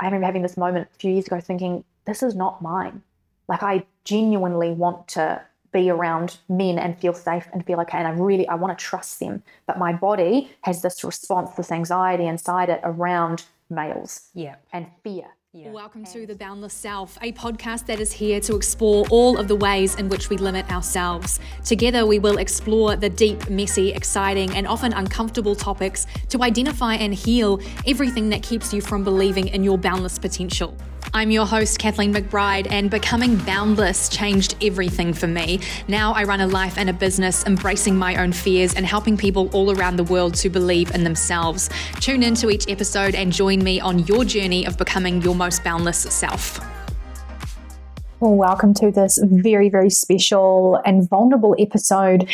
I remember having this moment a few years ago thinking, this is not mine. Like I genuinely want to be around men and feel safe and feel okay. And I really, I want to trust them. But my body has this response, this anxiety inside it around males yeah. and fear. Yeah. Welcome to The Boundless Self, a podcast that is here to explore all of the ways in which we limit ourselves. Together, we will explore the deep, messy, exciting, and often uncomfortable topics to identify and heal everything that keeps you from believing in your boundless potential. I'm your host, Kathleen McBride, and becoming boundless changed everything for me. Now I run a life and a business embracing my own fears and helping people all around the world to believe in themselves. Tune into each episode and join me on your journey of becoming your most boundless self. Well, welcome to this very, very special and vulnerable episode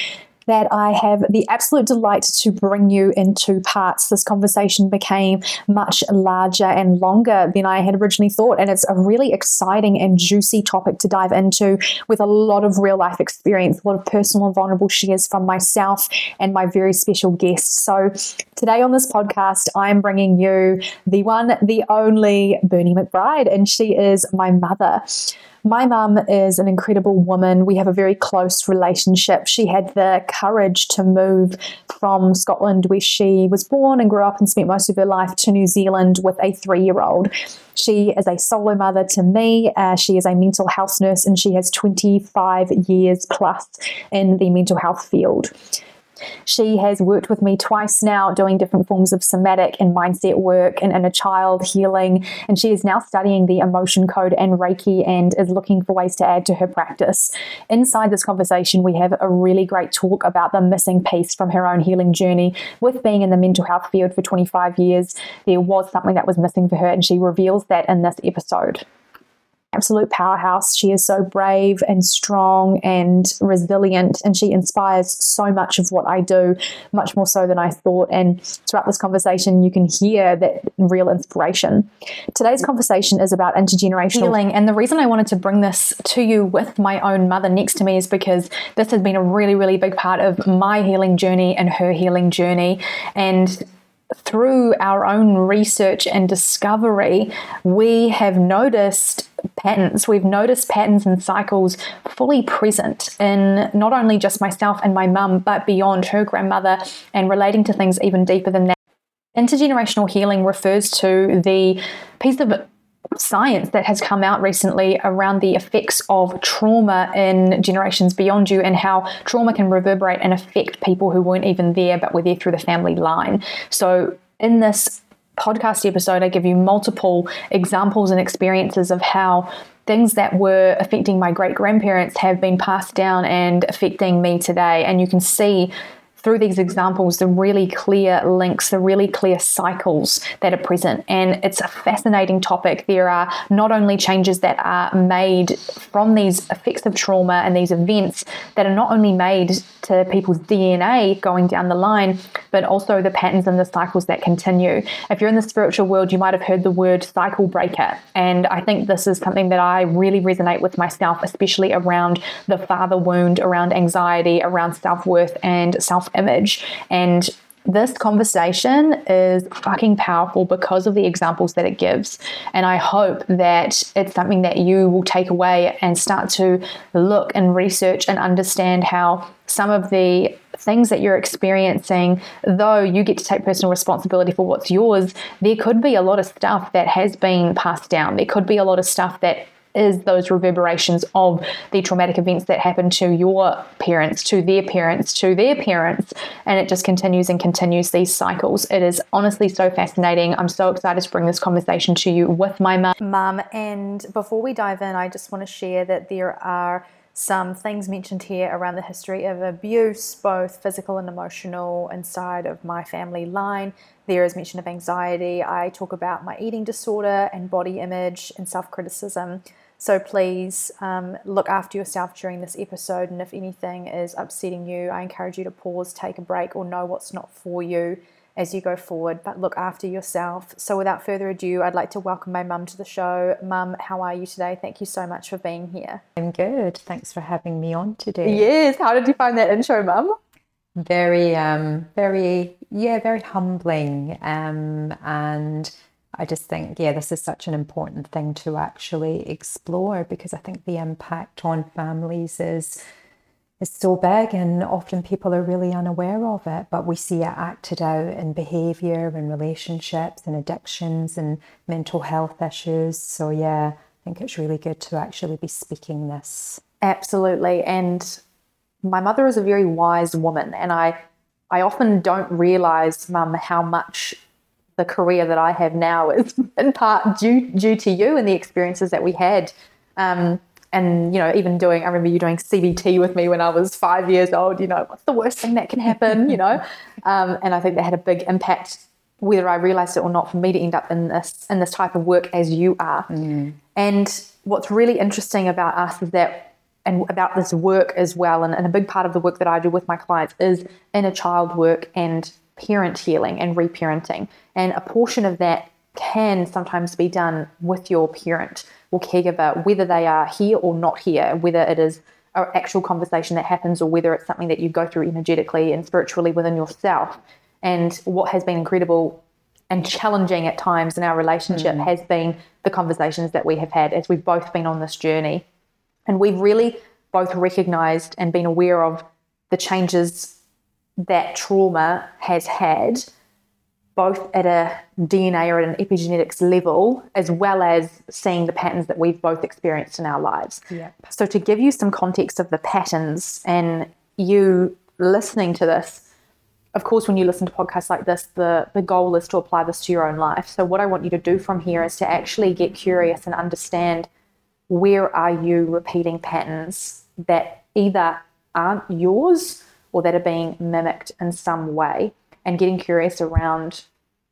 that I have the absolute delight to bring you in two parts. This conversation became much larger and longer than I had originally thought, and it's a really exciting and juicy topic to dive into with a lot of real life experience, a lot of personal and vulnerable shares from myself and my very special guest. So, today on this podcast, I'm bringing you the one, the only Bernie McBride, and she is my mother. My mum is an incredible woman. We have a very close relationship. She had the courage to move from Scotland, where she was born and grew up and spent most of her life, to New Zealand with a three year old. She is a solo mother to me. Uh, she is a mental health nurse and she has 25 years plus in the mental health field. She has worked with me twice now, doing different forms of somatic and mindset work and inner child healing. And she is now studying the emotion code and Reiki and is looking for ways to add to her practice. Inside this conversation, we have a really great talk about the missing piece from her own healing journey. With being in the mental health field for 25 years, there was something that was missing for her, and she reveals that in this episode absolute powerhouse. She is so brave and strong and resilient, and she inspires so much of what I do, much more so than I thought. And throughout this conversation, you can hear that real inspiration. Today's conversation is about intergenerational healing, and the reason I wanted to bring this to you with my own mother next to me is because this has been a really, really big part of my healing journey and her healing journey. And through our own research and discovery, we have noticed patterns. We've noticed patterns and cycles fully present in not only just myself and my mum, but beyond her grandmother and relating to things even deeper than that. Intergenerational healing refers to the piece of science that has come out recently around the effects of trauma in generations beyond you and how trauma can reverberate and affect people who weren't even there but were there through the family line. So, in this podcast episode, I give you multiple examples and experiences of how things that were affecting my great grandparents have been passed down and affecting me today. And you can see through these examples the really clear links, the really clear cycles that are present. And it's a fascinating topic. There are not only changes that are made from these effects of trauma and these events that are not only made to people's DNA going down the line, but also the patterns and the cycles that continue. If you're in the spiritual world, you might have heard the word cycle breaker. And I think this is something that I really resonate with myself, especially around the father wound, around anxiety, around self worth and self image. And this conversation is fucking powerful because of the examples that it gives. And I hope that it's something that you will take away and start to look and research and understand how some of the things that you're experiencing, though you get to take personal responsibility for what's yours, there could be a lot of stuff that has been passed down. There could be a lot of stuff that is those reverberations of the traumatic events that happened to your parents, to their parents, to their parents, and it just continues and continues these cycles. It is honestly so fascinating. I'm so excited to bring this conversation to you with my mum. Mum, and before we dive in, I just want to share that there are some things mentioned here around the history of abuse, both physical and emotional, inside of my family line. There is mention of anxiety. I talk about my eating disorder and body image and self criticism. So please um, look after yourself during this episode. And if anything is upsetting you, I encourage you to pause, take a break, or know what's not for you as you go forward. But look after yourself. So without further ado, I'd like to welcome my mum to the show. Mum, how are you today? Thank you so much for being here. I'm good. Thanks for having me on today. Yes. How did you find that intro, mum? Very, um, very, yeah, very humbling. Um, and I just think, yeah, this is such an important thing to actually explore because I think the impact on families is is so big and often people are really unaware of it but we see it acted out in behavior and relationships and addictions and mental health issues. So yeah i think it's really good to actually be speaking this. Absolutely. And my mother is a very wise woman and i i often don't realize mum how much the career that i have now is in part due due to you and the experiences that we had. Um, and you know even doing i remember you doing cbt with me when i was five years old you know what's the worst thing that can happen you know? Um, and i think that had a big impact whether i realized it or not for me to end up in this in this type of work as you are. Mm. and what's really interesting about us is that and about this work as well and, and a big part of the work that i do with my clients is inner child work and parent healing and reparenting and a portion of that can sometimes be done with your parent or caregiver, whether they are here or not here, whether it is an actual conversation that happens or whether it's something that you go through energetically and spiritually within yourself. And what has been incredible and challenging at times in our relationship mm. has been the conversations that we have had as we've both been on this journey. And we've really both recognized and been aware of the changes that trauma has had both at a DNA or at an epigenetics level, as well as seeing the patterns that we've both experienced in our lives. Yep. So, to give you some context of the patterns and you listening to this, of course, when you listen to podcasts like this, the, the goal is to apply this to your own life. So, what I want you to do from here is to actually get curious and understand where are you repeating patterns that either aren't yours or that are being mimicked in some way and getting curious around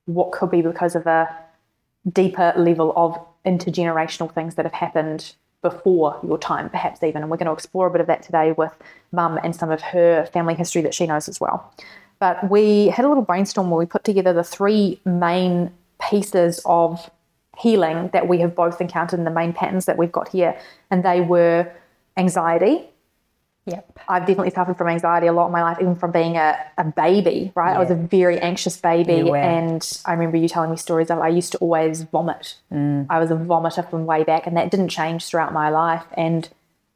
what could be because of a deeper level of intergenerational things that have happened before your time, perhaps even. And we're going to explore a bit of that today with mum and some of her family history that she knows as well. But we had a little brainstorm where we put together the three main pieces of healing that we have both encountered in the main patterns that we've got here. And they were anxiety, Yep. I've definitely suffered from anxiety a lot in my life, even from being a, a baby, right? Yeah. I was a very anxious baby. And I remember you telling me stories of I used to always vomit. Mm. I was a vomiter from way back, and that didn't change throughout my life. And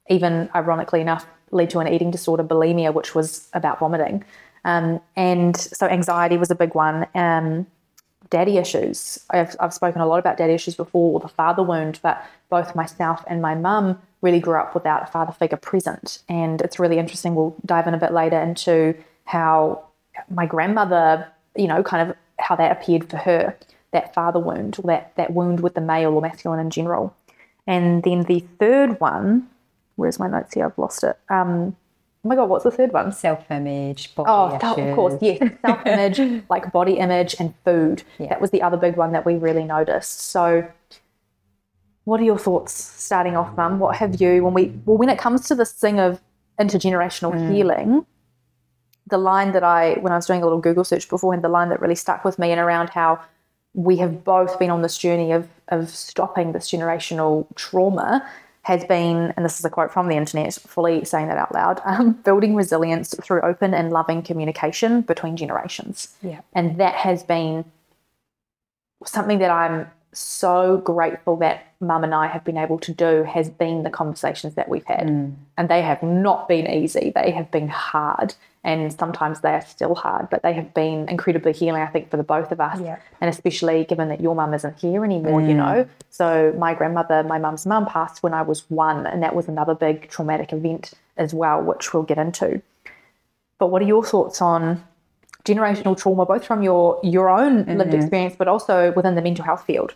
even ironically enough, led to an eating disorder, bulimia, which was about vomiting. Um, and so anxiety was a big one. Um, daddy issues. I've, I've spoken a lot about daddy issues before, or the father wound, but both myself and my mum really grew up without a father figure present. And it's really interesting. We'll dive in a bit later into how my grandmother, you know, kind of how that appeared for her, that father wound, or that, that wound with the male or masculine in general. And then the third one, where's my notes here? I've lost it. Um, oh my God, what's the third one? Self image, body Oh, issues. of course, yes. Self image, like body image and food. Yeah. That was the other big one that we really noticed. So, what are your thoughts starting off, Mum? What have you, when we, well, when it comes to this thing of intergenerational mm. healing, the line that I, when I was doing a little Google search beforehand, the line that really stuck with me and around how we have both been on this journey of, of stopping this generational trauma has been, and this is a quote from the internet, fully saying that out loud, um, building resilience through open and loving communication between generations. Yeah. And that has been something that I'm so grateful that mum and I have been able to do has been the conversations that we've had. Mm. And they have not been easy. They have been hard. And sometimes they are still hard, but they have been incredibly healing, I think, for the both of us. Yeah. And especially given that your mum isn't here anymore, mm. you know. So my grandmother, my mum's mum passed when I was one, and that was another big traumatic event as well, which we'll get into. But what are your thoughts on generational trauma, both from your your own lived mm-hmm. experience, but also within the mental health field?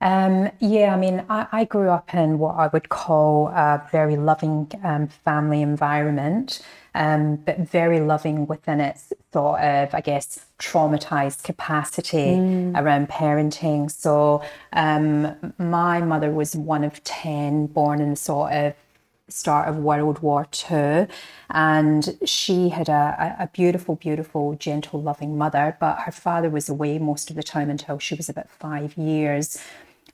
Um, yeah, I mean, I, I, grew up in what I would call a very loving um, family environment, um, but very loving within its sort of, I guess, traumatized capacity mm. around parenting. So, um, my mother was one of 10 born in sort of start of World War II. And she had a, a beautiful, beautiful, gentle, loving mother, but her father was away most of the time until she was about five years.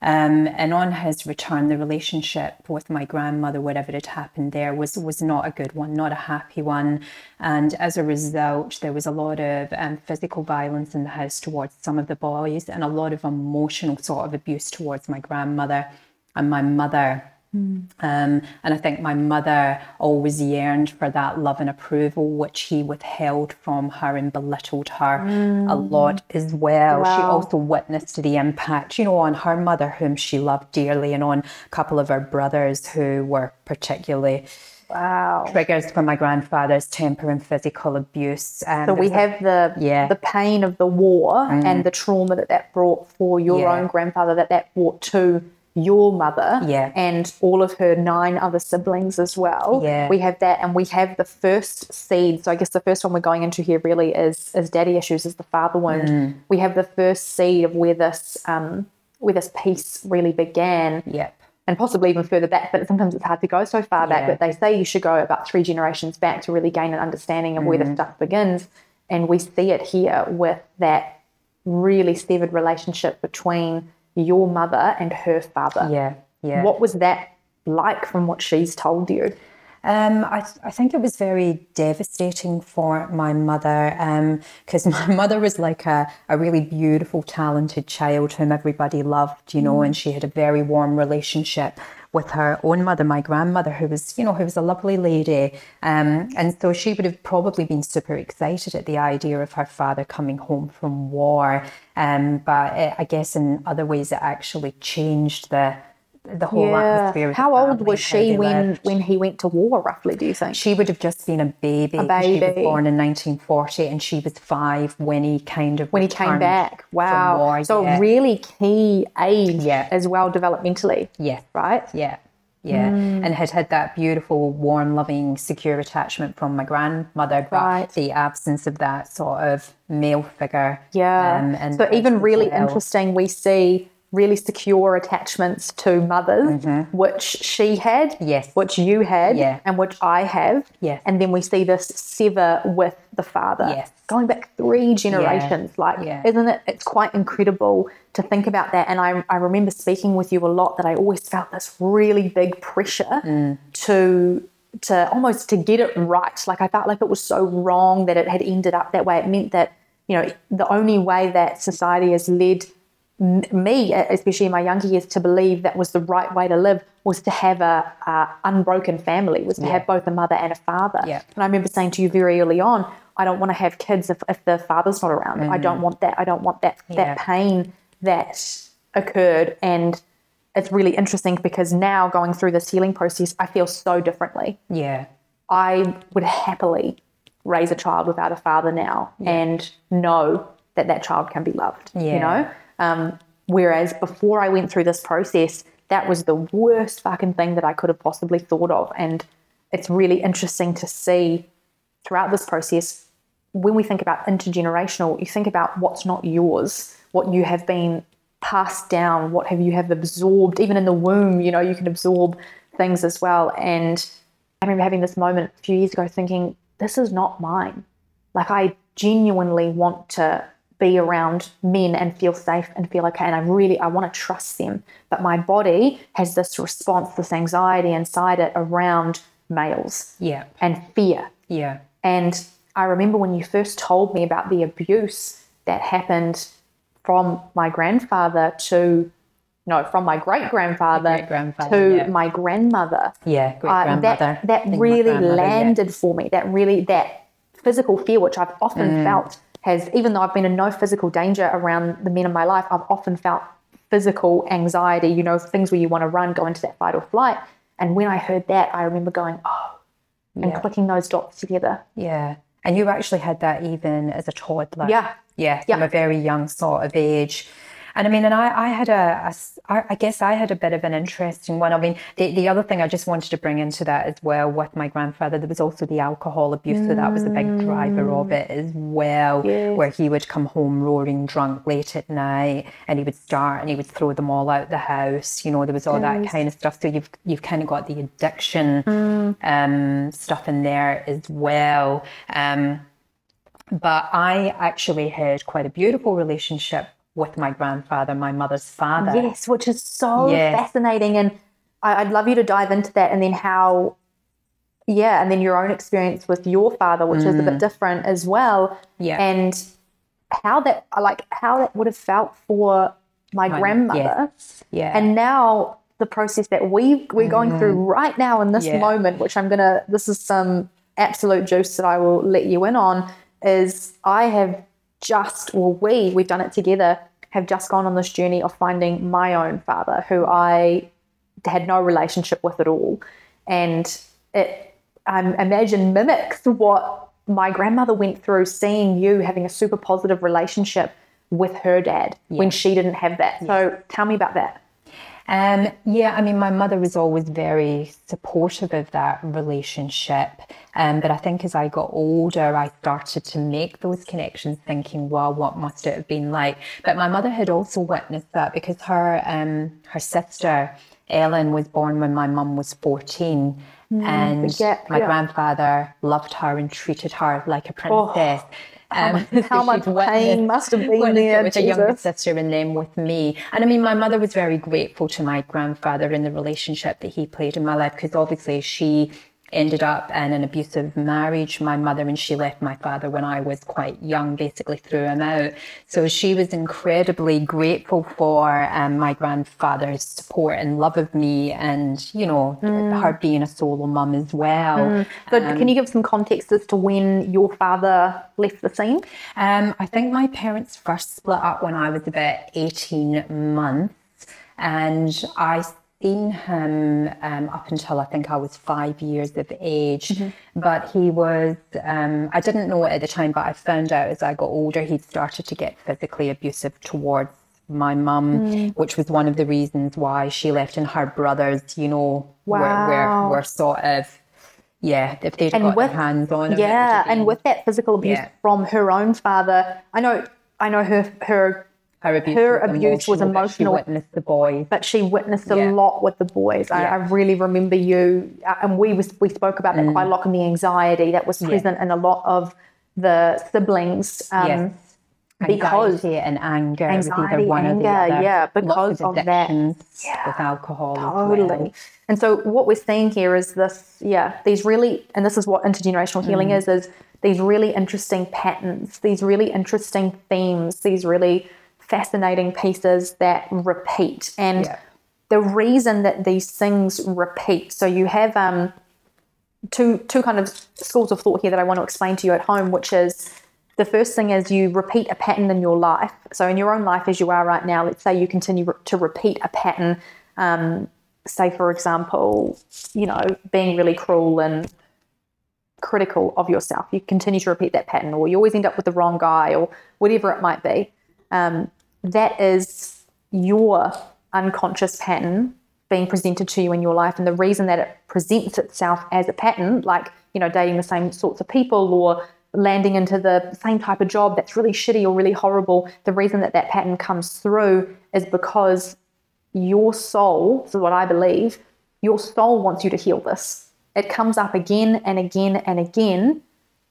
Um, and on his return, the relationship with my grandmother, whatever had happened there, was was not a good one, not a happy one. And as a result, there was a lot of um, physical violence in the house towards some of the boys, and a lot of emotional sort of abuse towards my grandmother and my mother. Um, and I think my mother always yearned for that love and approval, which he withheld from her and belittled her a lot as well. She also witnessed the impact, you know, on her mother, whom she loved dearly, and on a couple of her brothers who were particularly Wow. triggers for my grandfather's temper and physical abuse. Um, So we there was a- have the Yeah. Mm. the pain of the war and the trauma that that brought for your Yeah. own grandfather that that brought to your mother Yeah. and all of her nine other siblings as well. Yeah. We have that and we have the first seed. So I guess the first one we're going into here really is is daddy issues, is the father wound. Mm. We have the first seed of where this um where this piece really began Yep. and possibly even further back, but sometimes it's hard to go so far back. Yeah. But they say you should go about three generations back to really gain an understanding of where Mm. the stuff begins. And we see it here with that really severed relationship between your mother and her father. Yeah. Yeah. What was that like from what she's told you? Um, I, I think it was very devastating for my mother because my mother was like a, a really beautiful, talented child whom everybody loved, you know, and she had a very warm relationship with her own mother, my grandmother, who was, you know, who was a lovely lady. Um, and so she would have probably been super excited at the idea of her father coming home from war. Um, but it, I guess in other ways it actually changed the the whole atmosphere. of How old was she when when he went to war? Roughly, do you think? She would have just been a baby? She was baby. born in 1940 and she was five when he kind of when he came back. from Wow. war, so yeah. really key age Yeah. as well developmentally. Yeah. Right? Yeah. Yeah. Mm. And had had that beautiful, warm, loving, secure attachment from my grandmother, but Right. the absence of that sort of male figure. Yeah. um, and so even really well. interesting, we see really secure attachments to mothers, which she had, Mm-hmm. Yes. which you had, Yeah. and which I have. Yes. And then we see this sever with the father. Yes. Going back three generations. Like, Yeah. isn't it? It's quite incredible to think about that. And I, I remember speaking with you a lot that I always felt this really big pressure Mm. to to almost to get it right. Like I felt like it was so wrong that it had ended up that way. It meant that you know the only way that society has led me, especially in my younger years, to believe that was the right way to live was to have a, a unbroken family, was to have both a mother and a father. Yeah. And I remember saying to you very early on, I don't want to have kids if, if the father's not around. I don't mm. want that. I don't want that Yeah. that pain that occurred. And it's really interesting because now going through this healing process, I feel so differently. Yeah. I would happily raise a child without a father now and know that that child can be loved. Yeah. You know, um, whereas before I went through this process, that was the worst fucking thing that I could have possibly thought of. And it's really interesting to see throughout this process when we think about intergenerational, you think about what's not yours, what you have been passed down, what have you have absorbed, even in the womb, you know, you can absorb things as well. And I remember having this moment a few years ago thinking, this is not mine. Like I genuinely want to be around men and feel safe and feel okay. And I really I want to trust them. But my body has this response, this anxiety inside it around males Yeah. and fear. Yeah. And I remember when you first told me about the abuse that happened from my grandfather to, no, from my great grandfather to yeah. my grandmother. Yeah. Great Uh, grandmother. that that really landed for me. That really that physical fear, which I've often Mm. felt, has even though I've been in no physical danger around the men in my life, I've often felt physical anxiety. You know, things where you want to run, go into that fight or flight. And when I heard that, I remember going, oh, and Yeah. clicking those dots together. Yeah. And you actually had that even as a toddler. Yeah. Yeah. From Yeah. a very young sort of age. And I mean, and I, I had a, a I I guess I had a bit of an interesting one. I mean, the, the other thing I just wanted to bring into that as well with my grandfather, there was also the alcohol abuse. So that was a big driver of it as well, Yes. where he would come home roaring drunk late at night and he would start and he would throw them all out the house. You know, there was all that kind of stuff. So you've, you've kind of got the addiction um, stuff in there as well. Um, but I actually had quite a beautiful relationship with my grandfather, my mother's father. Yes, which is so Yes. fascinating. And I, I'd love you to dive into that and then how, yeah, and then your own experience with your father, which is a bit different as well. Mm. Yeah. And how that, like, how that would have felt for my, My- grandmother. yes. Yeah. And now the process that we we're going through right now in this Mm. Yeah. moment, which I'm gonna this is some absolute juice that I will let you in on, is I have just well we we've done it together, have just gone on this journey of finding my own father who I had no relationship with at all. And it I imagine mimics what my grandmother went through seeing you having a super positive relationship with her dad when she didn't have that. So tell me about that. Um, yeah, I mean, my mother was always very supportive of that relationship. Um, but I think as I got older, I started to make those connections, thinking, well, what must it have been like? But my mother had also witnessed that because her um, her sister Ellen was born when my mum was fourteen, and big gap, my yeah. grandfather loved her and treated her like a princess. Um, how much pain must have been there, with a younger Jesus. sister and then with me. And I mean, my mother was very grateful to my grandfather in the relationship that he played in my life because obviously she ended up in an abusive marriage, my mother, and she left my father when I was quite young, basically threw him out. So she was incredibly grateful for um, my grandfather's support and love of me and, you know, her being a solo mum as well. So, can you give some context as to when your father left the scene? Um, I think my parents first split up when I was about 18 months, and I seen him um, up until I think I was five years of age. But he was, um, I didn't know it at the time, but I found out as I got older, he'd started to get physically abusive towards my mum, which was one of the reasons why she left, and her brothers, you know, were, Wow. were, were sort of. Yeah, if they'd And got with- their hands on him, it would Yeah, and with that physical abuse Yeah. from her own father, I know, I know her her, her abuse, her was, abuse was emotional, but. She witnessed the boys. but she witnessed a Yeah. lot with the boys. I, I really remember you, uh, and we was we spoke about that quite a lot, and the anxiety that was present in a lot of the siblings. Um, yes. because- Anxiety and anger Anxiety, either one or the anger, other. yeah, Lots because of that. addictions with alcohol. as well. Totally. And so what we're seeing here is this, yeah, these really, and this is what intergenerational healing Mm. is, is these really interesting patterns, these really interesting themes, these really fascinating pieces that repeat. And Yeah. the reason that these things repeat, so you have um, two two kind of schools of thought here that I want to explain to you at home, which is the first thing is you repeat a pattern in your life. So in your own life as you are right now, let's say you continue to repeat a pattern. Um, say for example, you know, being really cruel and critical of yourself. You continue to repeat that pattern, or you always end up with the wrong guy, or whatever it might be. Um, that is your unconscious pattern being presented to you in your life. And the reason that it presents itself as a pattern, like, you know, dating the same sorts of people or landing into the same type of job that's really shitty or really horrible, the reason that that pattern comes through is because your soul, this is what I believe, your soul wants you to heal this. It comes up again and again and again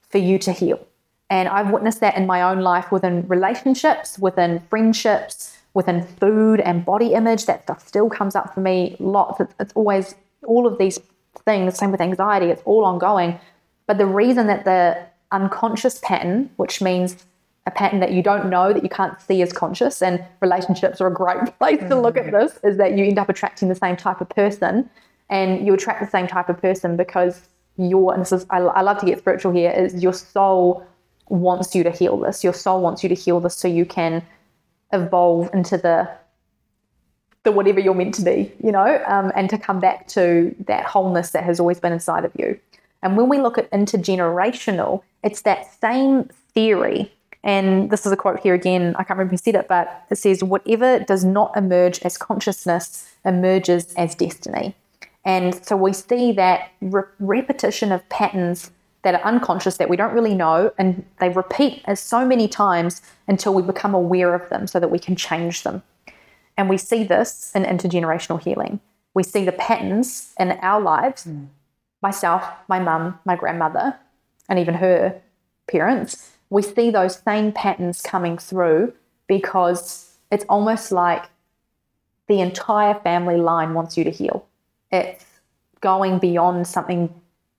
for you to heal. And I've witnessed that in my own life within relationships, within friendships, within food and body image. That stuff still comes up for me lots. It's, it's always all of these things, same with anxiety, it's all ongoing. But the reason that the unconscious pattern, which means a pattern that you don't know, that you can't see as conscious, and relationships are a great place to look at mm-hmm. this, is that you end up attracting the same type of person. And you attract the same type of person because your, and this is, I, I love to get spiritual here, is your soul wants you to heal this. Your soul wants you to heal this so you can evolve into the the whatever you're meant to be, you know, um, and to come back to that wholeness that has always been inside of you. And when we look at intergenerational, it's that same theory. And this is a quote here again, I can't remember who said it, but it says, Whatever does not emerge as consciousness emerges as destiny. And so we see that re- repetition of patterns that are unconscious that we don't really know, and they repeat as so many times until we become aware of them so that we can change them. And we see this in intergenerational healing. We see the patterns in our lives mm. myself, my mum, my grandmother, and even her parents. We see those same patterns coming through because it's almost like the entire family line wants you to heal. It's going beyond something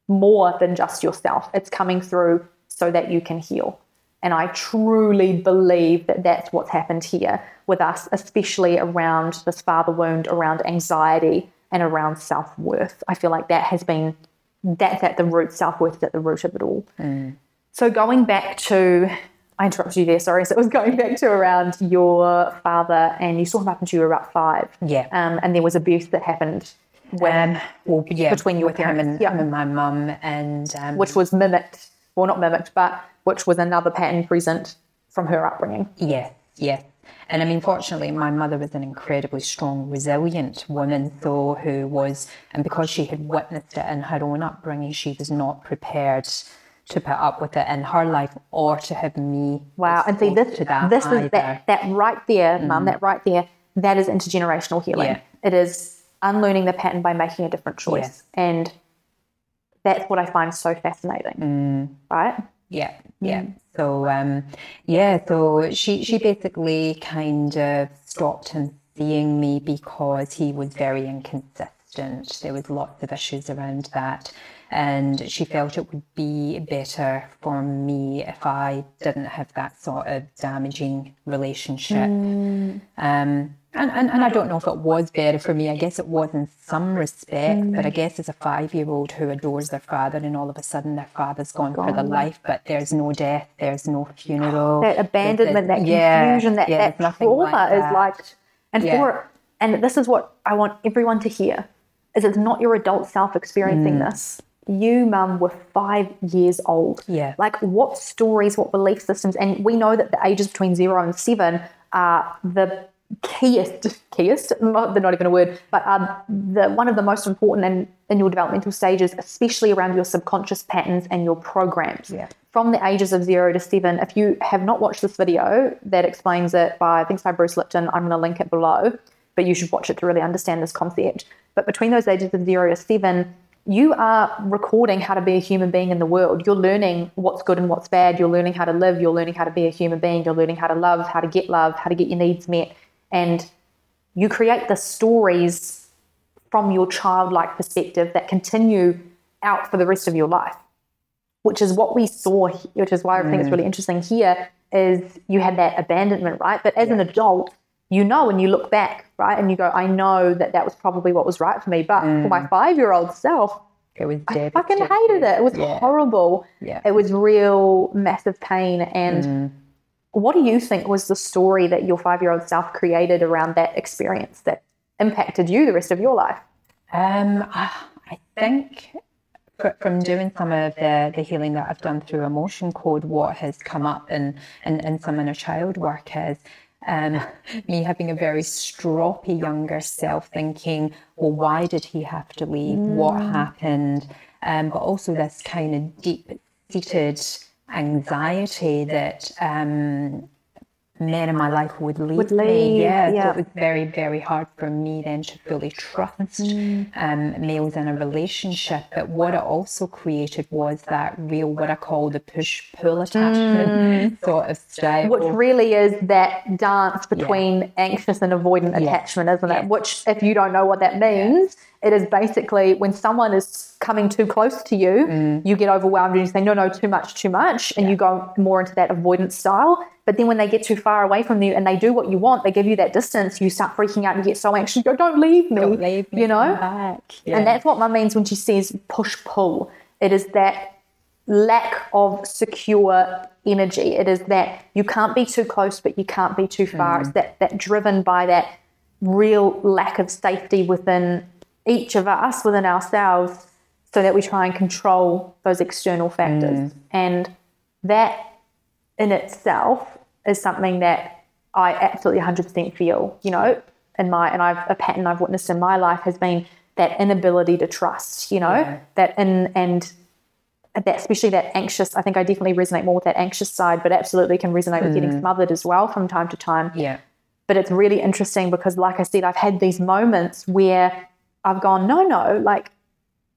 more than just yourself. It's coming through so that you can heal. And I truly believe that that's what's happened here with us, especially around this father wound, around anxiety, and around self worth. I feel like that has been, that's at the root, self worth is at the root of it all. So going back to, I interrupted you there, sorry. So it was going back to around your father, and you saw him up until you were about five. Yeah. Um, and there was abuse that happened when, Um, well, yeah, Between your with him and, yeah. him and my mum, and um, which was mimicked, well, not mimicked, but which was another pattern present from her upbringing. Yeah, yeah. And I mean, fortunately, my mother was an incredibly strong, resilient woman, though, who was, and because she had witnessed it in her own upbringing, she was not prepared to put up with it in her life or to have me. Wow. And see, this, to that this either. is that, that right there, mum, that right there, that is intergenerational healing. Yeah. It is unlearning the pattern by making a different choice. And that's what I find so fascinating. Right? Yeah, yeah. So um, yeah, so she she basically kind of stopped him seeing me because he was very inconsistent. There was lots of issues around that, and she felt it would be better for me if I didn't have that sort of damaging relationship. Um, and, and, and I don't know if it was better for me. I guess it was in some respect, but I mm. guess as a five year old who adores their father and all of a sudden their father's oh, gone, for the life, but there's no death, there's no funeral. That abandonment, that yeah, confusion, that, yeah, that trauma like is like, and Yeah. for, and this is what I want everyone to hear, is it's not your adult self experiencing mm. this. You, mum, were five years old. Yeah. Like, what stories, what belief systems, and we know that the ages between zero and seven are the keyest, keyest, not, they're not even a word, but are the one of the most important in, in your developmental stages, especially around your subconscious patterns and your programs. Yeah. From the ages of zero to seven, if you have not watched this video that explains it by, I think it's by Bruce Lipton, I'm going to link it below, but you should watch it to really understand this concept. But between those ages of zero to seven, you are recording how to be a human being in the world. You're learning what's good and what's bad. You're learning how to live. You're learning how to be a human being. You're learning how to love, how to get love, how to get your needs met. And you create the stories from your childlike perspective that continue out for the rest of your life, which is what we saw, which is why I think it's really mm. interesting here is you had that abandonment, right? But as an adult, you know, and you look back, right, and you go, I know that that was probably what was right for me. But for my mm. five year old self, It was dead. I fucking hated devastating. it. It was Yeah. horrible. Yeah. It was real massive pain. And mm. What do you think was the story that your five year old self created around that experience that impacted you the rest of your life? Um, I think from doing some of the, the healing that I've done through emotion code, what has come up in, in, in some inner child work is um, me having a very stroppy younger self thinking, well, why did he have to leave? What happened? Um, but also this kind of deep seated anxiety that um, men in my life would leave, Would me. Yeah, yeah. so it was very, very hard for me then to fully trust um, males in a relationship. But what it also created was that real, what I call the push pull attachment sort of style. Which really is that dance between anxious and avoidant attachment, isn't it? Which, if you don't know what that means, it is basically when someone is coming too close to you, Mm. you get overwhelmed and you say, no, no, too much, too much. And you go more into that avoidance style. But then when they get too far away from you and they do what you want, they give you that distance, you start freaking out and you get so anxious. You go, don't leave me. Don't leave me, You know? Yeah. And that's what mum means when she says push pull. It is that lack of secure energy. It is that you can't be too close, but you can't be too far. It's that that driven by that real lack of safety within each of us, within ourselves, so that we try and control those external factors. Mm. And that in itself is something that I absolutely 100% feel, you know, in my, and I've, a pattern I've witnessed in my life has been that inability to trust, you know, Yeah. that in, and that, especially that anxious, I think I definitely resonate more with that anxious side, but absolutely can resonate with getting mm. smothered as well from time to time yeah. but it's really interesting because like i said i've had these moments where i've gone no no like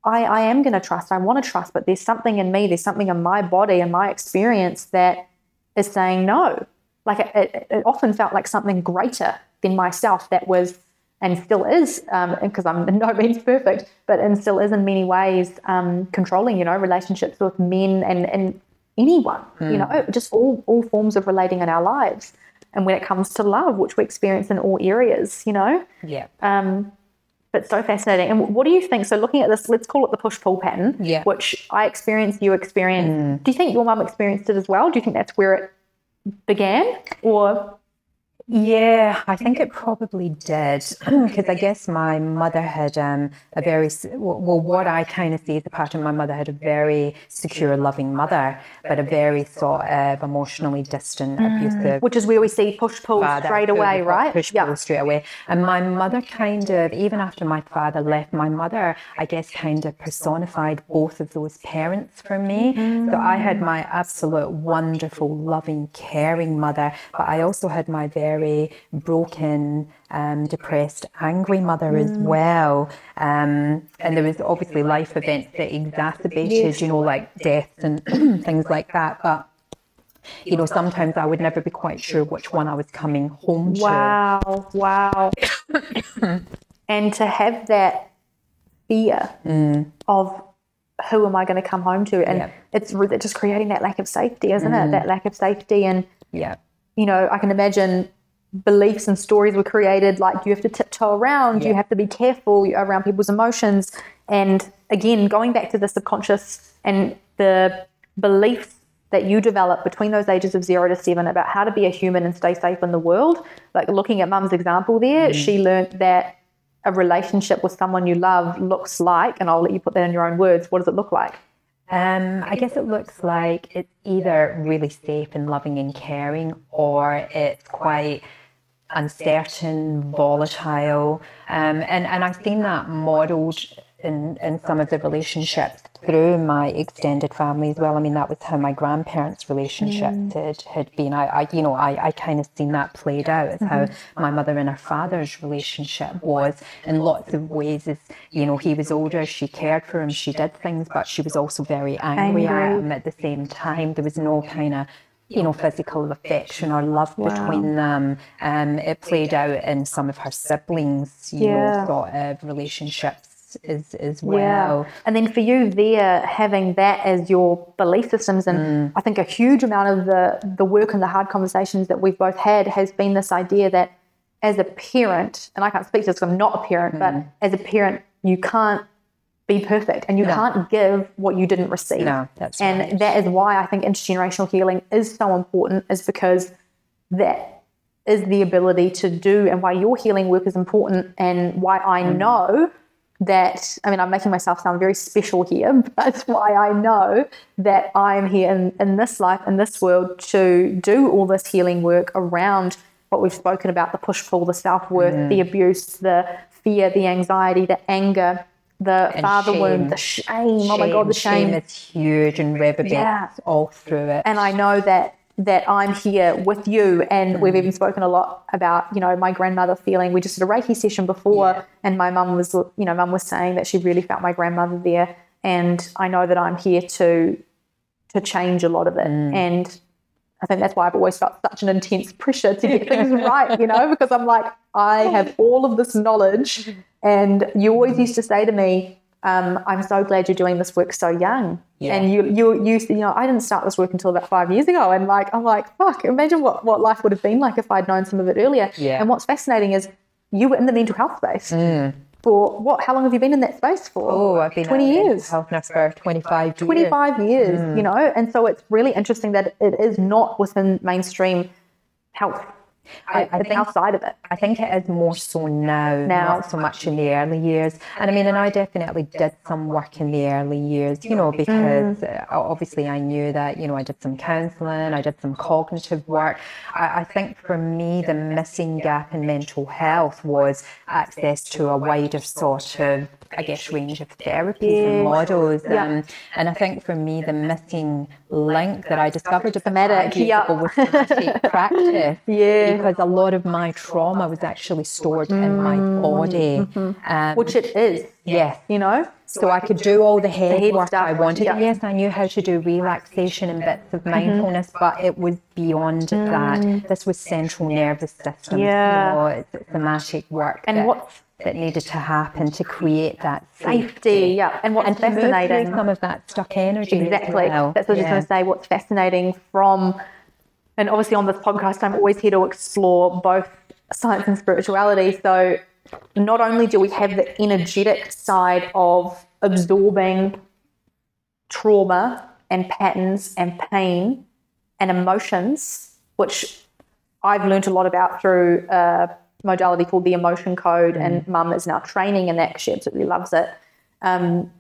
i, I am going to trust i want to trust but there's something in me there's something in my body and my experience that is saying no like it, it, it often felt like something greater than myself that was and still is, because um, I'm in no means perfect, but and still is in many ways um, controlling, you know, relationships with men and, and anyone, mm. you hmm. know, just all, all forms of relating in our lives. And when it comes to love, which we experience in all areas, you know? Yeah. Um, but so fascinating. And what do you think? So looking at this, let's call it the push pull pattern, yeah. which I experienced, you experienced. Mm. Do you think your mum experienced it as well? Do you think that's where it began, or yeah, I think it probably did because I guess my mother had um, a very well. What I kind of see as a pattern, my mother had a very secure, loving mother, but a very sort of emotionally distant, mm. abusive. Which is where we see push pull straight away, right? Push pull straight away. And my mother kind of, even after my father left, my mother, I guess, kind of personified both of those parents for me. Mm. So I had my absolute wonderful, loving, caring mother, but I also had my very very broken, um, depressed, angry mother mm. as well. Um, and there was obviously life events that exacerbated, you know, like deaths and things like that. But you know, sometimes I would never be quite sure which one I was coming home to. Wow, wow. and to have that fear mm. of who am I going to come home to? And yep. it's just creating that lack of safety, isn't mm. it? That lack of safety. And, yeah. you know, I can imagine beliefs and stories were created like you have to tiptoe around yeah. you have to be careful around people's emotions and again going back to the subconscious and the beliefs that you develop between those ages of zero to seven about how to be a human and stay safe in the world like looking at mum's example there mm. she learned that a relationship with someone you love looks like and i'll let you put that in your own words what does it look like um, I guess it looks like it's either really safe and loving and caring, or it's quite uncertain, volatile. Um, and, and I've seen that modeled in, in some of the relationships through my extended family as well. I mean, that was how my grandparents' relationship mm. had, had been. I, I, you know, I, I kind of seen that played out as mm-hmm. how my mother and her father's relationship was in lots of ways. As you know, he was older, she cared for him, she did things, but she was also very angry, angry. at him at the same time. There was no kind of you know, physical affection or love wow. between them. Um, it played out in some of her siblings, you yeah. know, sort of relationships as, as well. Yeah. And then for you there, having that as your belief systems, and mm. I think a huge amount of the, the work and the hard conversations that we've both had has been this idea that as a parent, and I can't speak to this because I'm not a parent, mm. but as a parent, you can't be perfect and you no. can't give what you didn't receive. No, that's and right. that is why I think intergenerational healing is so important, is because that is the ability to do and why your healing work is important and why I mm. know that I mean I'm making myself sound very special here, but that's why I know that I am here in, in this life, in this world to do all this healing work around what we've spoken about, the push pull, the self-worth, mm. the abuse, the fear, the anxiety, the anger the and father shame. wound, the shame. shame. Oh my god, the shame. shame is huge and reverberates yeah. all through it. And I know that that I'm here with you, and mm. we've even spoken a lot about you know my grandmother feeling. We just did a Reiki session before, yeah. and my mum was you know mum was saying that she really felt my grandmother there, and I know that I'm here to to change a lot of it, mm. and I think that's why I've always felt such an intense pressure to get things right, you know, because I'm like, I have all of this knowledge. And you always used to say to me, um, I'm so glad you're doing this work so young. Yeah. And you, you, you, you know, I didn't start this work until about five years ago. And like, I'm like, fuck, imagine what, what life would have been like if I'd known some of it earlier. Yeah. And what's fascinating is you were in the mental health space. Mm for what? How long have you been in that space for? Oh, I've been 20 years. Mental Health nurse for 25 years. 25 years, mm. you know? And so it's really interesting that it is not within mainstream health I, I, think outside of it. I think it is more so now, now, not so much in the early years. And I mean, and I definitely did some work in the early years, you know, because mm. obviously I knew that, you know, I did some counselling, I did some cognitive work. I, I, think for me, the missing gap in mental health was access to a wider sort of I guess, range of therapies and models. Yeah. Um, and I think for me, the missing link that I discovered a somatic, yeah. with somatic practice, yeah. because a lot of my trauma was actually stored in my body, um, which it is. yes. You know? So I could do all the head, head work stuff, I wanted. yeah. Yes, I knew how to do relaxation and bits of mindfulness, but it was beyond that. This was central nervous system. Yeah. You know, it's, it's somatic work And what's- that needed to happen to create that Safety, yeah. And what's and to move through fascinating. some of that stuck energy. Exactly. well. That's what I was going to say. What's fascinating from, and obviously on this podcast, I'm always here to explore both science and spirituality. So not only do we have the energetic side of absorbing trauma and patterns and pain and emotions, which I've learned a lot about through a modality called the emotion code, and mum is now training in that because she absolutely loves it. Um,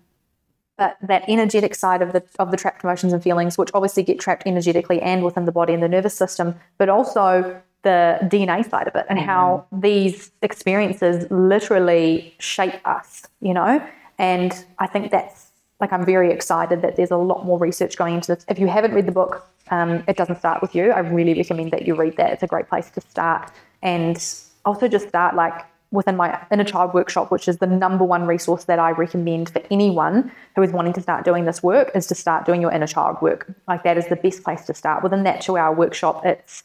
but that energetic side of the of the trapped emotions and feelings, which obviously get trapped energetically and within the body and the nervous system, but also the DNA side of it and how these experiences literally shape us, you know. And I think that's like I'm very excited that there's a lot more research going into this. If you haven't read the book, um, it doesn't start with you. I really recommend that you read that. It's a great place to start, and also just start like within my inner child workshop, which is the number one resource that I recommend for anyone who is wanting to start doing this work, is to start doing your inner child work. Like that is the best place to start. Within that two-hour workshop, it's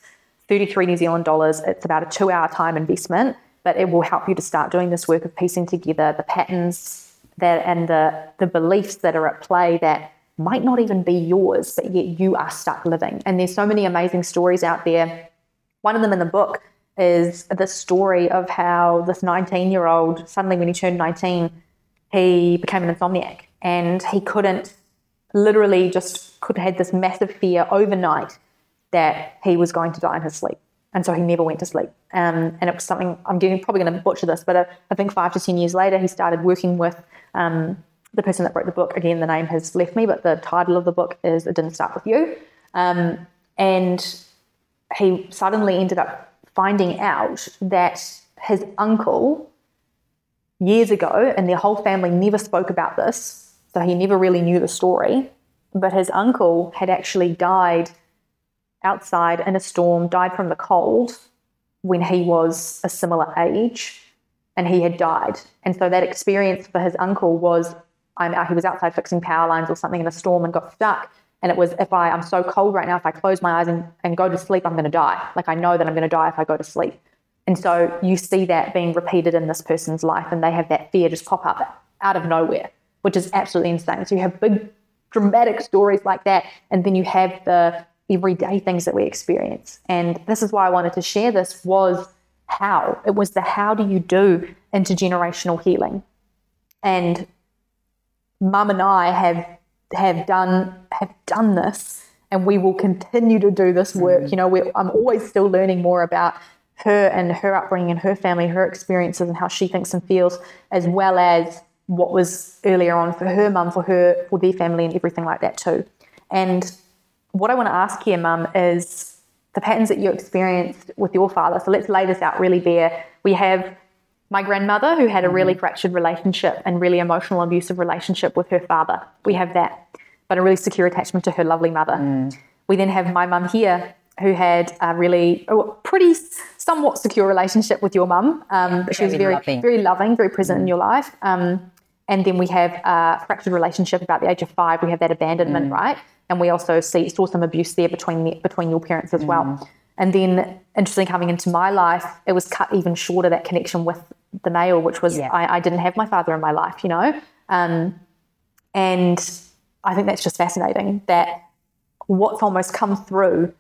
33 New Zealand dollars. It's about a two-hour time investment, but it will help you to start doing this work of piecing together the patterns that and the the beliefs that are at play that might not even be yours, but yet you are stuck living. And there's so many amazing stories out there. One of them in the book is the story of how this 19 year old suddenly, when he turned 19, he became an insomniac and he couldn't literally just could have had this massive fear overnight that he was going to die in his sleep. And so he never went to sleep. Um, and it was something I'm getting probably going to butcher this, but uh, I think five to 10 years later, he started working with um, the person that wrote the book. Again, the name has left me, but the title of the book is It Didn't Start With You. Um, and he suddenly ended up finding out that his uncle years ago, and their whole family never spoke about this, so he never really knew the story. But his uncle had actually died outside in a storm, died from the cold when he was a similar age, and he had died. And so that experience for his uncle was I'm he was outside fixing power lines or something in a storm and got stuck. And it was if I I'm so cold right now, if I close my eyes and, and go to sleep, I'm gonna die. Like I know that I'm gonna die if I go to sleep. And so you see that being repeated in this person's life, and they have that fear just pop up out of nowhere, which is absolutely insane. So you have big dramatic stories like that, and then you have the everyday things that we experience. And this is why I wanted to share this was how. It was the how do you do intergenerational healing. And mum and I have have done have done this and we will continue to do this work. Mm. You know, I'm always still learning more about her and her upbringing and her family, her experiences and how she thinks and feels, as well as what was earlier on for her mum, for her, for their family and everything like that too. And what I want to ask here, mum, is the patterns that you experienced with your father. So let's lay this out really bare. We have my grandmother who had a really mm-hmm. fractured relationship and really emotional abusive relationship with her father. We have that, but a really secure attachment to her lovely mother. Mm. We then have my mum here who had a really pretty somewhat secure relationship with your mum. Um, but she was very very loving. very loving, very present in mm. your life. Um, and then we have a fractured relationship about the age of five. We have that abandonment, mm. right? And we also see saw some abuse there between the, between your parents as well. And then, interestingly, coming into my life, it was cut even shorter that connection with the male, which was Yeah. I, I didn't have my father in my life, you know. Um, and I think that's just fascinating that what's almost come through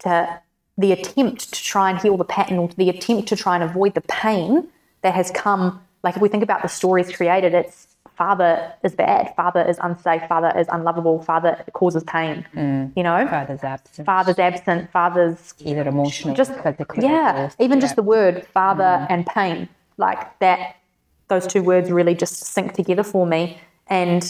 to the attempt to try and heal the pattern or the attempt to try and avoid the pain that has come. Like if we think about the stories created, it's father is bad, father is unsafe, father is unlovable, father causes pain. Mm. You know, Father's absent. father's absent, father's Either emotional, just physically. yeah, even Yeah. just the word father mm. and pain, like that. Those two words really just sync together for me. And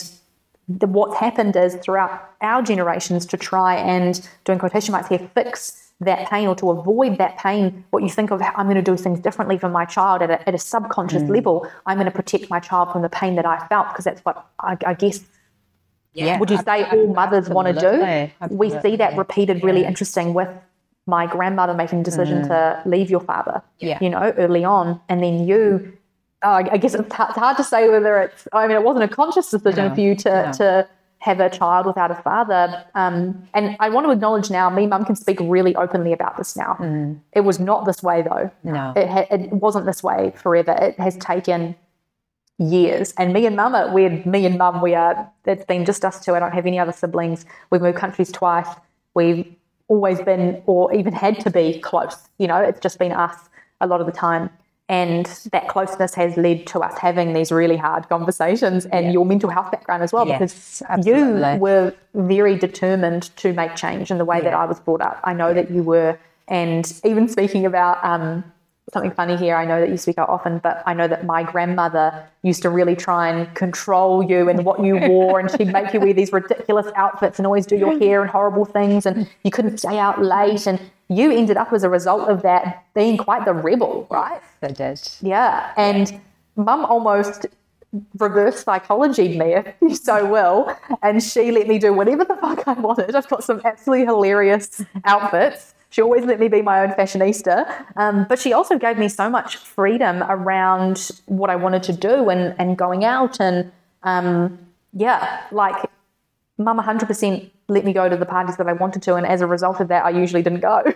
the, what's happened is throughout our generations to try and doing quotation marks here fix that pain or to avoid that pain. What you think of, I'm going to do things differently for my child at a, at a subconscious mm. level. I'm going to protect my child from the pain that I felt because that's what I, I guess Yeah, would you say all mothers want to do? We see that absolutely. repeated really interesting with my grandmother making the decision mm. to leave your father, Yeah. you know, early on, and then you. Oh, I I guess it's hard, it's hard to say whether it's. I mean, it wasn't a conscious decision No, for you to no. to have a child without a father. Um, and I want to acknowledge now, me, mum can speak really openly about this now. It was not this way though. No. It, ha- it wasn't this way forever. It has taken years. And me and mum, we're me and mum, we are. It's been just us two. I don't have any other siblings. We've moved countries twice. We've always been, or even had to be, close. You know, it's just been us a lot of the time. And that closeness has led to us having these really hard conversations and your mental health background as well, Yes, because absolutely. you were very determined to make change in the way that I was brought up. I know that you were. And even speaking about um, something funny here, I know that you speak out often, but I know that my grandmother used to really try and control you and what you wore, and she'd make you wear these ridiculous outfits and always do your hair and horrible things, and you couldn't stay out late. And you ended up as a result of that being quite the rebel, right? I did. Yeah. And mum almost reverse psychology me, if you so will. And she let me do whatever the fuck I wanted. I've got some absolutely hilarious outfits. She always let me be my own fashionista. Um, but she also gave me so much freedom around what I wanted to do and, and going out. And um, yeah, like mum 100% let me go to the parties that I wanted to. And as a result of that, I usually didn't go.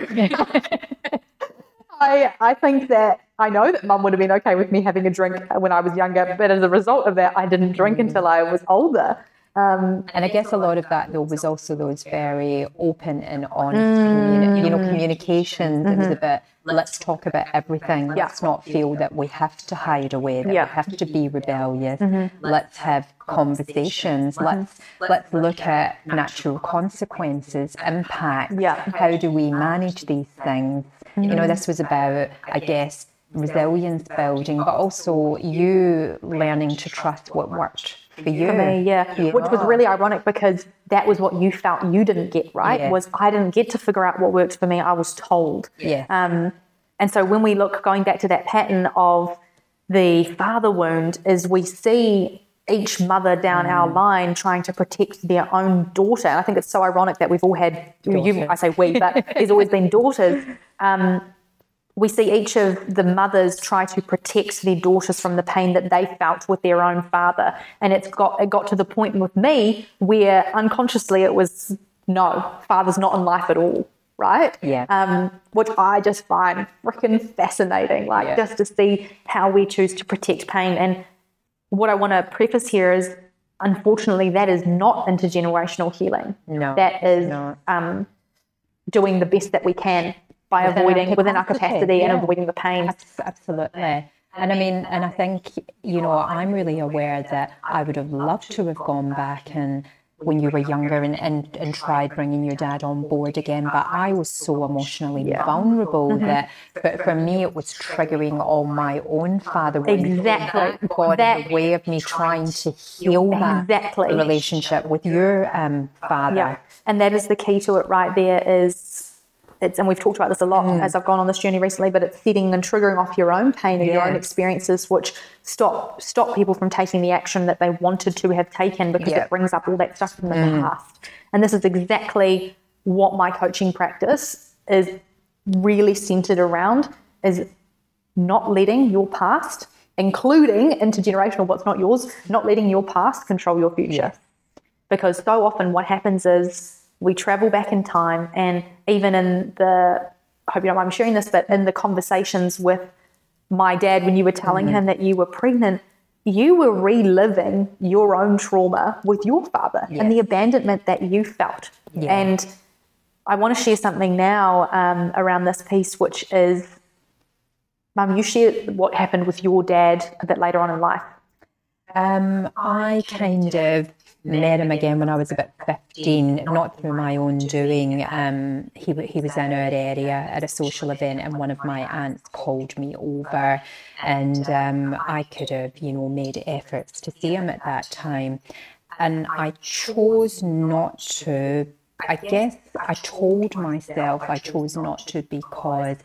I, I think that I know that mum would have been okay with me having a drink when I was younger, but as a result of that, I didn't drink mm. until I was older. Um, And I guess a lot of that though was also those very open and honest, mm. communi- you know, mm-hmm. communications. It was a bit, let's talk about everything. Let's not feel that we have to hide away, that Yeah. we have to be rebellious. Mm-hmm. Let's have conversations. Let's let's look at natural consequences, impact. Yeah. How do we manage these things? You know, mm-hmm. this was about, I guess, resilience building, but also you learning to trust what worked for you. for me, yeah. You Which was really ironic because that was what you felt you didn't get, right? Yeah. Was I didn't get to figure out what worked for me. I was told. Yeah. Um, and so when we look going back to that pattern of the father wound, is we see each mother down Mm. our line trying to protect their own daughter. And I think it's so ironic that we've all had you. I say we, but there's always been daughters. Um, we see each of the mothers try to protect their daughters from the pain that they felt with their own father. And it's got it got to the point with me where unconsciously it was no, father's not in life at all, right? Yeah. Um, which I just find freaking fascinating. Like Yeah. just to see how we choose to protect pain. And what I want to preface here is unfortunately that is not intergenerational healing. No, That is um, doing the best that we can by Within avoiding within our capacity, capacity and avoiding the pain. Absolutely. And I mean, and I think, you know, I'm really aware that I would have loved to have gone back and when you were younger and, and, and tried bringing your dad on board again. But I was so emotionally vulnerable Mm-hmm. that for, for me, it was triggering all my own father. wounds. Exactly. That in That- the way of me trying to heal that Exactly. relationship with your um, father. Yeah, and that is the key to it right there is it's and we've talked about this a lot Mm. as I've gone on this journey recently, but it's setting and triggering off your own pain and your own experiences, which stop stop people from taking the action that they wanted to have taken because Yeah. it brings up all that stuff from the past. And this is exactly what my coaching practice is really centered around is not letting your past, including intergenerational what's not yours, not letting your past control your future because so often what happens is we travel back in time and even in the I hope you don't mind me sharing this, but in the conversations with my dad when you were telling him that you were pregnant, you were reliving your own trauma with your father and the abandonment that you felt. Yeah. And I want to share something now um, around this piece, which is, Mum, you shared what happened with your dad a bit later on in life. Um, I kind of met him again when I was about 15, not through my own doing. Um, he, he was in our area at a social event, and one of my aunts called me over, and um, I could have, you know, made efforts to see him at that time. And I chose not to. I guess I told myself I chose not to because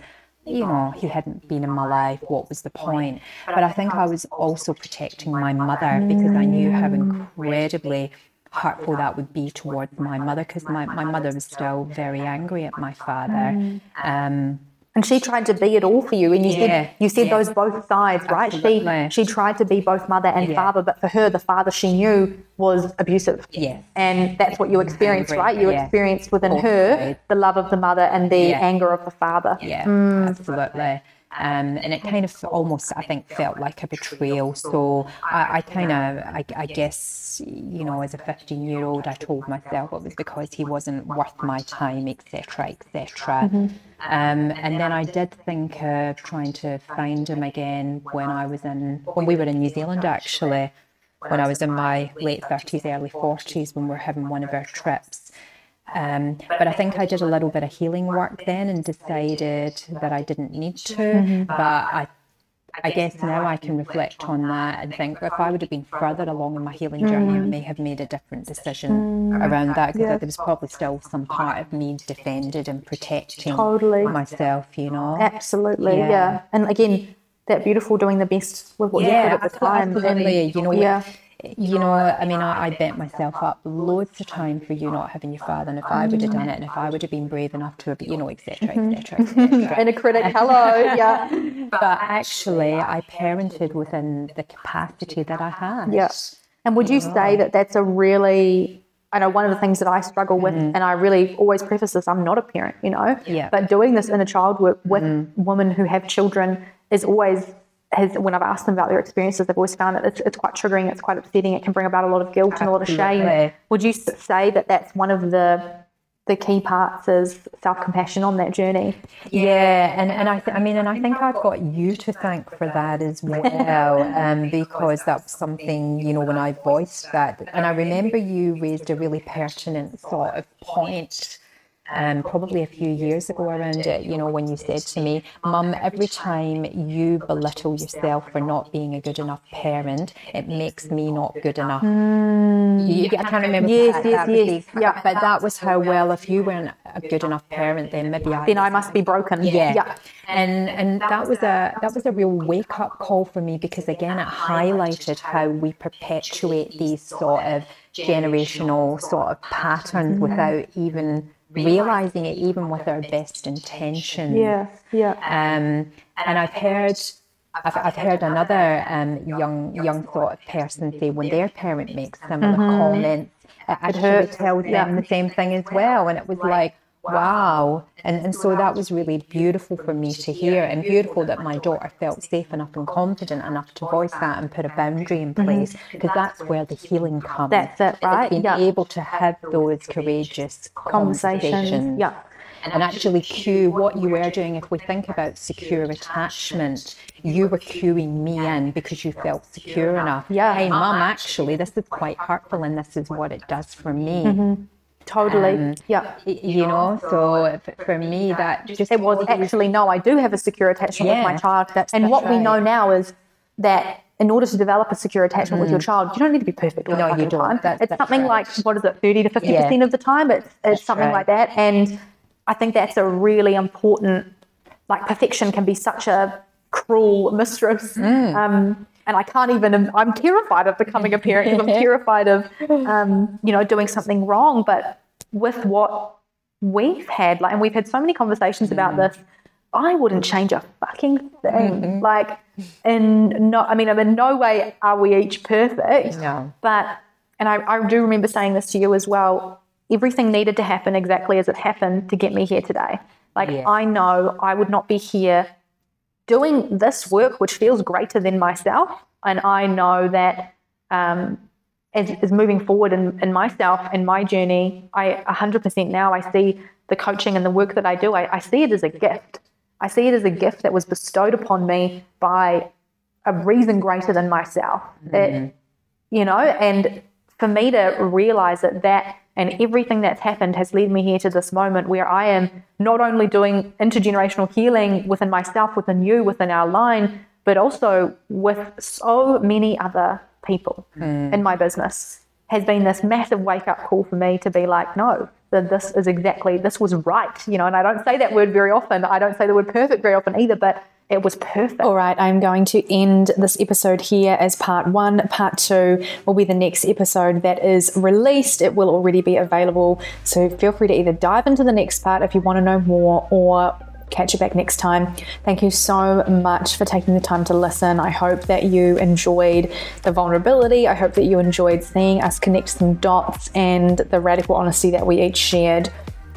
you know, he hadn't been in my life. What was the point? But I think I was also protecting my mother because I knew how incredibly hurtful that would be towards my mother because my, my mother was still very angry at my father. Mm. Um, And she tried to be it all for you, and you Yeah, said you said yeah. those both sides, right? Absolutely. She she tried to be both mother and Yeah. father, but for her, the father she knew was abusive. Yes. and that's what you experienced, Angry, right? You yeah. experienced within her the love of the mother and the Yeah. anger of the father. Yeah, Mm. absolutely. Um, and it kind of almost, I think, felt like a betrayal. So I, I kind of, I, I guess, you know, as a 15 year old, I told myself it was because he wasn't worth my time, etc., etc. Mm-hmm. Um, and then I did think of trying to find him again when I was in, when we were in New Zealand actually, when I was in my late 30s, early 40s, when we were having one of our trips. Um, but I think I did a little bit of healing work then and decided that I didn't need to. Mm-hmm. But I, I guess now I can reflect on that and think if I would have been further along in my healing journey, I mm-hmm. may have made a different decision mm-hmm. around that because there was probably still some part of me defended and protecting Totally. myself, you know. Absolutely, yeah. Yeah. And again, that beautiful doing the best with what you Yeah, could at the time. absolutely. And, You know, yeah. You know, I mean, I, I bent myself up loads of time for you not having your father, and if I would have done it, and if I would have been brave enough to have, you know, etc., etc., etc. Inner critic, hello, yeah, But actually, I parented within the capacity that I had. yeah. And would you mm-hmm. say that that's a really I know one of the things that I struggle with, mm. and I really always preface this: I'm not a parent, you know. Yeah. But doing this inner child work with mm. women who have children is always has when I've asked them about their experiences, they've always found that it's, it's quite triggering, it's quite upsetting, it can bring about a lot of guilt and a lot of shame. Would you say that that's one of the the key parts is self compassion on that journey? Yeah, and, and I, th- I mean, and I think I've got you to thank for that as well, um, because that was something, you know, when I voiced that, and I remember you raised a really pertinent sort of point, um, probably a few years ago around it, you know, when you said to me, Mum, every time you belittle yourself for not being a good enough parent, it makes me not good enough. You- I can't remember. Yes, that, yes, that yes. the- Yeah. But that was how well, if you weren't a good enough parent, then maybe I Then I must be broken. yeah. Yeah. And and that was a that was a real wake up call for me because again it highlighted how we perpetuate these sort of generational sort of patterns without even realizing it, even with our best intentions. Yeah. Yeah. Um, and I've heard, I've, I've heard another um, young young sort of person say when their parent makes similar comments, it actually hurts. tells them the same thing as well. And it was like, wow. And and so that was really beautiful for me to hear, and beautiful that my daughter felt safe enough and confident enough to voice that and put a boundary in place because that's where the healing comes. That's it, It's right? being Yeah. able to have those courageous Conversations. conversations Yeah. and actually cue what you were doing. If we think about secure attachment, you were cueing me in because you felt secure enough. Yeah. Hey, mum, actually, this is quite hurtful, and this is what it does for me. Mm-hmm. Totally. Um, yeah. You know, so for me, that just It was actually no, I do have a secure attachment with my child. that's- and what we know now is that in order to develop a secure attachment with your child, you don't need to be perfect all the Mm. No, you don't. time. That's- it's that's something right. like what is it, thirty to fifty percent of the time. It's it's something right. like that. And I think that's a really important. Like perfection can be such a cruel mistress. Mm. Um, and I can't even. I'm terrified of becoming a parent because I'm terrified of, um, you know, doing something wrong. But with what we've had, like, and we've had so many conversations Mm. about this. I wouldn't change a fucking thing. Mm-hmm. Like, in no, I mean, in no way are we each perfect. No. But, and I, I do remember saying this to you as well. Everything needed to happen exactly as it happened to get me here today. Like, Yes. I know I would not be here doing this work, which feels greater than myself. And I know that um, as, as moving forward in, in myself and my journey, I 100% now I see the coaching and the work that I do, I, I see it as a gift. I see it as a gift that was bestowed upon me by a reason greater than myself. It, you know, and for me to realize that that and everything that's happened has led me here to this moment where I am not only doing intergenerational healing within myself, within you, within our line, but also with so many other people hmm. in my business. Has been this massive wake up call for me to be like, no, that this is exactly, this was right, you know, and I don't say that word very often. I don't say the word perfect very often either, but it was perfect. All right, I'm going to end this episode here as part one. Part two will be the next episode that is released. It will already be available. So feel free to either dive into the next part if you want to know more or catch you back next time. Thank you so much for taking the time to listen. I hope that you enjoyed the vulnerability. I hope that you enjoyed seeing us connect some dots and the radical honesty that we each shared.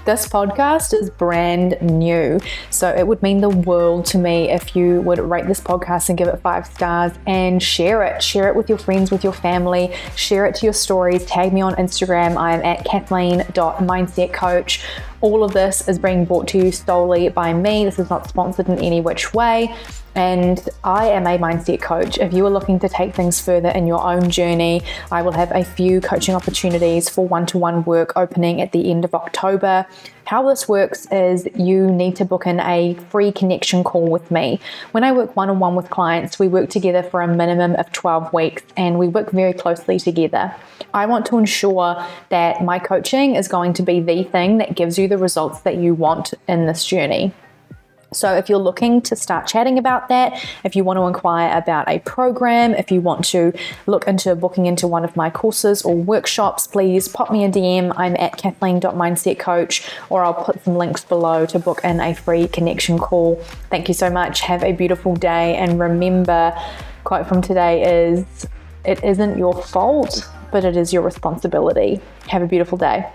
This podcast is brand new, so it would mean the world to me if you would rate this podcast and give it five stars and share it. Share it with your friends, with your family, share it to your stories. Tag me on Instagram. I am at kathleen.mindsetcoach. All of this is being brought to you solely by me. This is not sponsored in any which way. And I am a mindset coach. If you are looking to take things further in your own journey, I will have a few coaching opportunities for one to one work opening at the end of October. How this works is you need to book in a free connection call with me. When I work one on one with clients, we work together for a minimum of 12 weeks and we work very closely together. I want to ensure that my coaching is going to be the thing that gives you the results that you want in this journey. So, if you're looking to start chatting about that, if you want to inquire about a program, if you want to look into booking into one of my courses or workshops, please pop me a DM. I'm at kathleen.mindsetcoach, or I'll put some links below to book in a free connection call. Thank you so much. Have a beautiful day. And remember, quote from today is, It isn't your fault, but it is your responsibility. Have a beautiful day.